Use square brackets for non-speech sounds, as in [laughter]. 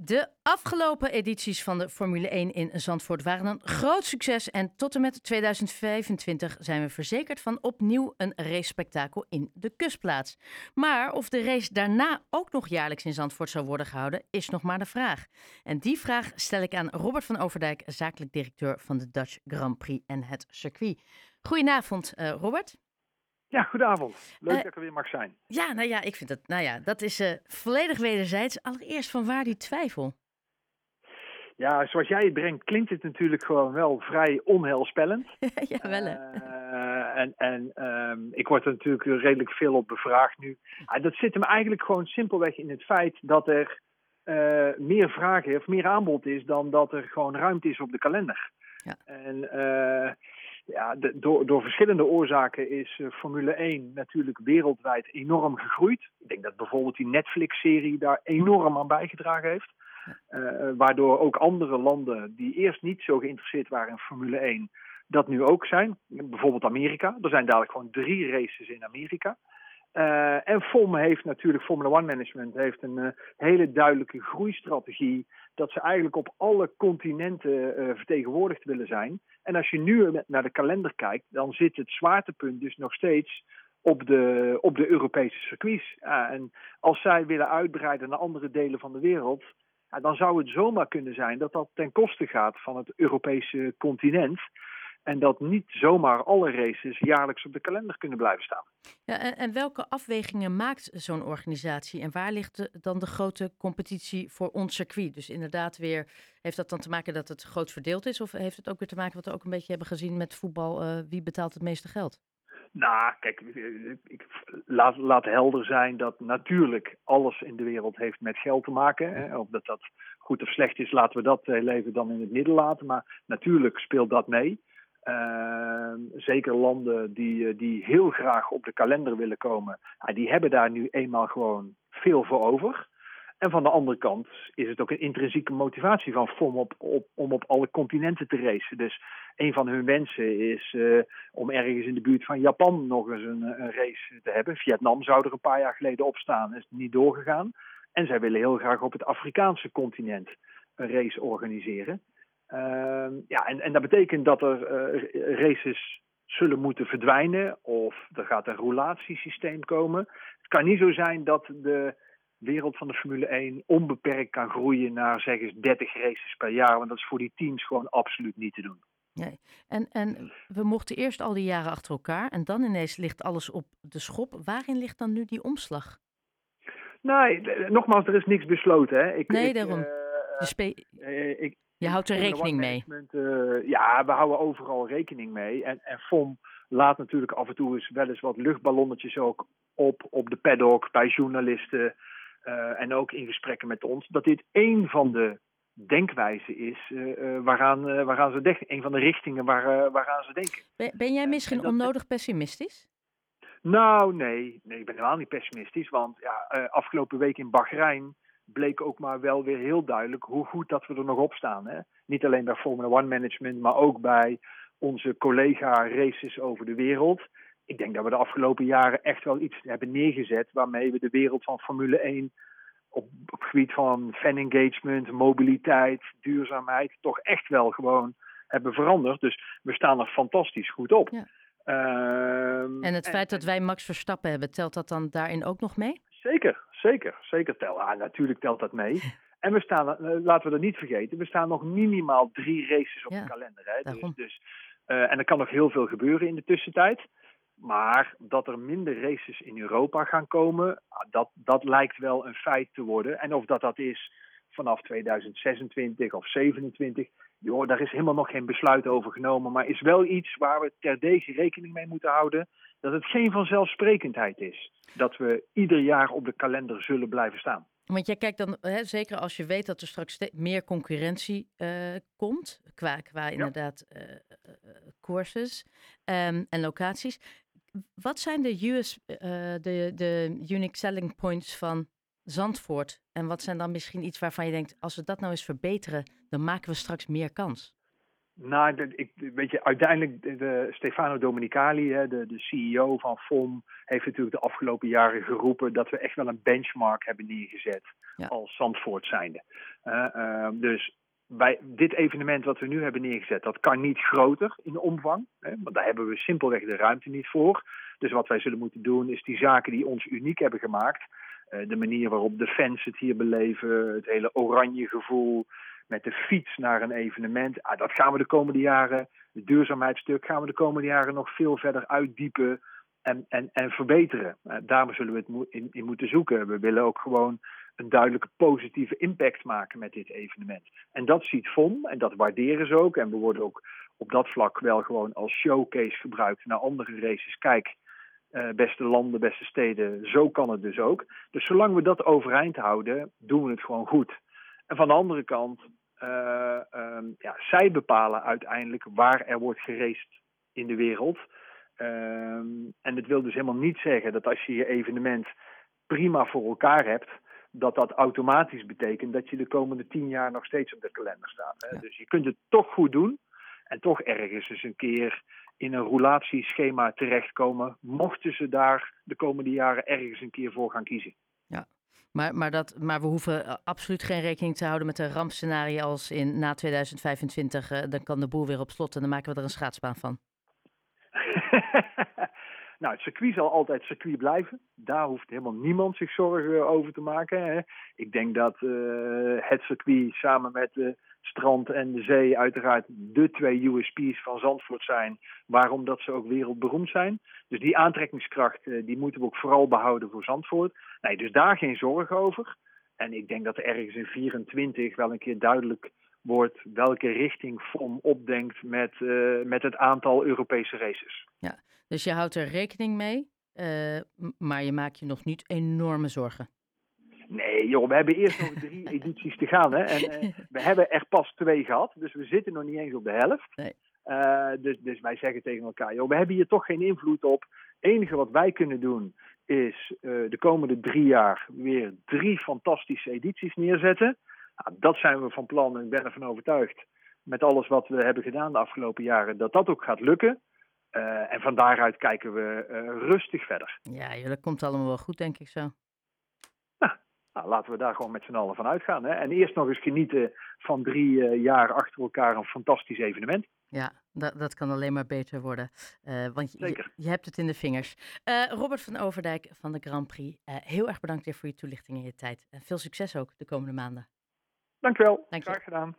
De afgelopen edities van de Formule 1 in Zandvoort waren een groot succes. En tot en met 2025 zijn we verzekerd van opnieuw een race-spektakel in de kustplaats. Maar of de race daarna ook nog jaarlijks in Zandvoort zou worden gehouden, is nog maar de vraag. En die vraag stel ik aan Robert van Overdijk, zakelijk directeur van de Dutch Grand Prix en het circuit. Goedenavond, uh, Robert. Ja, goedenavond. Leuk uh, dat ik er weer mag zijn. Ja, nou ja, ik vind het, nou ja, dat is uh, volledig wederzijds. Allereerst van waar die twijfel? Ja, zoals jij het brengt, klinkt het natuurlijk gewoon wel vrij onheilspellend. [laughs] ja, wel hè. Uh, en en um, ik word er natuurlijk redelijk veel op bevraagd nu. dat zit hem eigenlijk gewoon simpelweg in het feit dat er meer vragen of meer aanbod is dan dat er gewoon ruimte is op de kalender. Ja. En ja, door, door verschillende oorzaken is uh, Formule 1 natuurlijk wereldwijd enorm gegroeid. Ik denk dat bijvoorbeeld die Netflix-serie daar enorm aan bijgedragen heeft. Uh, waardoor ook andere landen die eerst niet zo geïnteresseerd waren in Formule 1, dat nu ook zijn. Bijvoorbeeld Amerika. Er zijn dadelijk gewoon drie races in Amerika. Uh, en FOM heeft natuurlijk, Formula One Management heeft een uh, hele duidelijke groeistrategie. Dat ze eigenlijk op alle continenten uh, vertegenwoordigd willen zijn. En als je nu naar de kalender kijkt, dan zit het zwaartepunt dus nog steeds op de, op de Europese circuits. en als zij willen uitbreiden naar andere delen van de wereld, dan zou het zomaar kunnen zijn dat dat ten koste gaat van het Europese continent. En dat niet zomaar alle races jaarlijks op de kalender kunnen blijven staan. Ja, en, en welke afwegingen maakt zo'n organisatie? En waar ligt dan de grote competitie voor ons circuit? Dus inderdaad weer, heeft dat dan te maken dat het groot verdeeld is? Of heeft het ook weer te maken wat we ook een beetje hebben gezien met voetbal? Uh, wie betaalt het meeste geld? Nou, kijk, ik, laat, laat helder zijn dat natuurlijk alles in de wereld heeft met geld te maken. Hè. Of dat dat goed of slecht is, laten we dat heel even dan in het midden laten. Maar natuurlijk speelt dat mee. Uh, zeker landen die, eh, die heel graag op de kalender willen komen, die hebben daar nu eenmaal gewoon veel voor over. En van de andere kant is het ook een intrinsieke motivatie van FOM op, om op alle continenten te racen. Dus een van hun wensen is uh, om ergens in de buurt van Japan nog eens een, een, race te hebben. Vietnam zou er een paar jaar geleden op staan, is niet doorgegaan. En zij willen heel graag op het Afrikaanse continent een race organiseren. Uh, ja, en, en dat betekent dat er uh, races zullen moeten verdwijnen of er gaat een roulatiesysteem komen. Het kan niet zo zijn dat de wereld van de Formule 1 onbeperkt kan groeien naar zeg eens 30 races per jaar, want dat is voor die teams gewoon absoluut niet te doen. Nee. En, en we mochten eerst al die jaren achter elkaar en dan ineens ligt alles op de schop. Waarin ligt dan nu die omslag? Nee, nogmaals, er is niks besloten. Hè. Ik, nee, ik, daarom. Uh, ik, je houdt er rekening mee. Uh, ja, we houden overal rekening mee. En, en FOM laat natuurlijk af en toe eens wel eens wat luchtballonnetjes ook op, op de paddock, bij journalisten uh, en ook in gesprekken met ons. Dat dit één van de denkwijzen is uh, waaraan, waaraan ze denken. Een van de richtingen waar, waaraan ze denken. Ben, ben jij misschien onnodig pessimistisch? Nou, nee. nee. Ik ben helemaal niet pessimistisch. Want ja, afgelopen week in Bahrein bleek ook maar wel weer heel duidelijk hoe goed dat we er nog op staan. Hè? Niet alleen bij Formula One Management, maar ook bij onze collega-races over de wereld. Ik denk dat we de afgelopen jaren echt wel iets hebben neergezet waarmee we de wereld van Formule 1 op, op het gebied van fan engagement, mobiliteit, duurzaamheid toch echt wel gewoon hebben veranderd. Dus we staan er fantastisch goed op. Ja. Um, en het feit dat wij Max Verstappen hebben, telt dat dan daarin ook nog mee? Zeker, zeker, telt. Ah, natuurlijk telt dat mee. En we staan, uh, laten we dat niet vergeten, we staan nog minimaal drie races op ja, de kalender. Hè? Dus, dus, uh, en er kan nog heel veel gebeuren in de tussentijd. Maar dat er minder races in Europa gaan komen, dat, dat lijkt wel een feit te worden. En of dat dat is vanaf 2026 of 27, joh, daar is helemaal nog geen besluit over genomen. Maar is wel iets waar we terdege rekening mee moeten houden. Dat het geen vanzelfsprekendheid is dat we ieder jaar op de kalender zullen blijven staan. Want jij kijkt dan, hè, zeker als je weet dat er straks meer concurrentie uh, komt, qua, qua inderdaad uh, courses um, en locaties. Wat zijn de, US, de, de unique selling points van Zandvoort? En wat zijn dan misschien iets waarvan je denkt, als we dat nou eens verbeteren, dan maken we straks meer kans? Nou, ik, weet je, uiteindelijk, de, Stefano Domenicali, hè, de, de CEO van FOM, heeft natuurlijk de afgelopen jaren geroepen dat we echt wel een benchmark hebben neergezet als Zandvoort zijnde. dus bij dit evenement wat we nu hebben neergezet, dat kan niet groter in omvang. Hè, want daar hebben we simpelweg de ruimte niet voor. Dus wat wij zullen moeten doen is die zaken die ons uniek hebben gemaakt. de manier waarop de fans het hier beleven, het hele oranje gevoel, met de fiets naar een evenement. Ah, dat gaan we de komende jaren, het duurzaamheidsstuk, gaan we de komende jaren nog veel verder uitdiepen en, en, en verbeteren. Uh, daar zullen we het in, in moeten zoeken. We willen ook gewoon een duidelijke positieve impact maken met dit evenement. En dat ziet FOM en dat waarderen ze ook. En we worden ook op dat vlak wel gewoon als showcase gebruikt naar andere races. Kijk, uh, beste landen, beste steden, zo kan het dus ook. Dus zolang we dat overeind houden, doen we het gewoon goed. En van de andere kant, um, ja, zij bepalen uiteindelijk waar er wordt geraced in de wereld. Um, en het wil dus helemaal niet zeggen dat als je je evenement prima voor elkaar hebt, dat dat automatisch betekent dat je de komende tien jaar nog steeds op de kalender staat. Hè? Ja. Dus je kunt het toch goed doen en toch ergens eens een keer in een roulatieschema terechtkomen, mochten ze daar de komende jaren ergens een keer voor gaan kiezen. Maar, maar, dat, maar we hoeven eh, absoluut geen rekening te houden met een rampscenario als in na 2025. Uh, dan kan de boel weer op slot en dan maken we er een schaatsbaan van. [laughs] nou, het circuit zal altijd circuit blijven. Daar hoeft helemaal niemand zich zorgen over te maken. Hè. Ik denk dat uh, het circuit samen met strand en de zee uiteraard de twee USP's van Zandvoort zijn. Waarom dat ze ook wereldberoemd zijn. Dus die aantrekkingskracht uh, die moeten we ook vooral behouden voor Zandvoort. Nee, dus daar geen zorgen over. En ik denk dat er ergens in 24 wel een keer duidelijk wordt welke richting FOM opdenkt met, uh, met het aantal Europese races. Ja, dus je houdt er rekening mee, uh, maar je maakt je nog niet enorme zorgen. Nee, joh, we hebben eerst nog drie [laughs] edities te gaan. Hè? En uh, we hebben er pas twee gehad, dus we zitten nog niet eens op de helft. Nee. Uh, dus, dus wij zeggen tegen elkaar, joh, we hebben hier toch geen invloed op. Het enige wat wij kunnen doen is uh, de komende drie jaar weer drie fantastische edities neerzetten. Nou, dat zijn we van plan en ik ben ervan overtuigd met alles wat we hebben gedaan de afgelopen jaren, dat dat ook gaat lukken. Uh, en van daaruit kijken we uh, rustig verder. Ja, dat komt allemaal wel goed, denk ik zo. Nou, laten we daar gewoon met z'n allen van uitgaan. Hè? En eerst nog eens genieten van drie uh, jaar achter elkaar een fantastisch evenement. Ja, dat, dat kan alleen maar beter worden. want je, je, hebt het in de vingers. Robert van Overdijk van de Grand Prix, heel erg bedankt weer voor je toelichting en je tijd. En veel succes ook de komende maanden. Dank je wel. Dank je. Graag gedaan.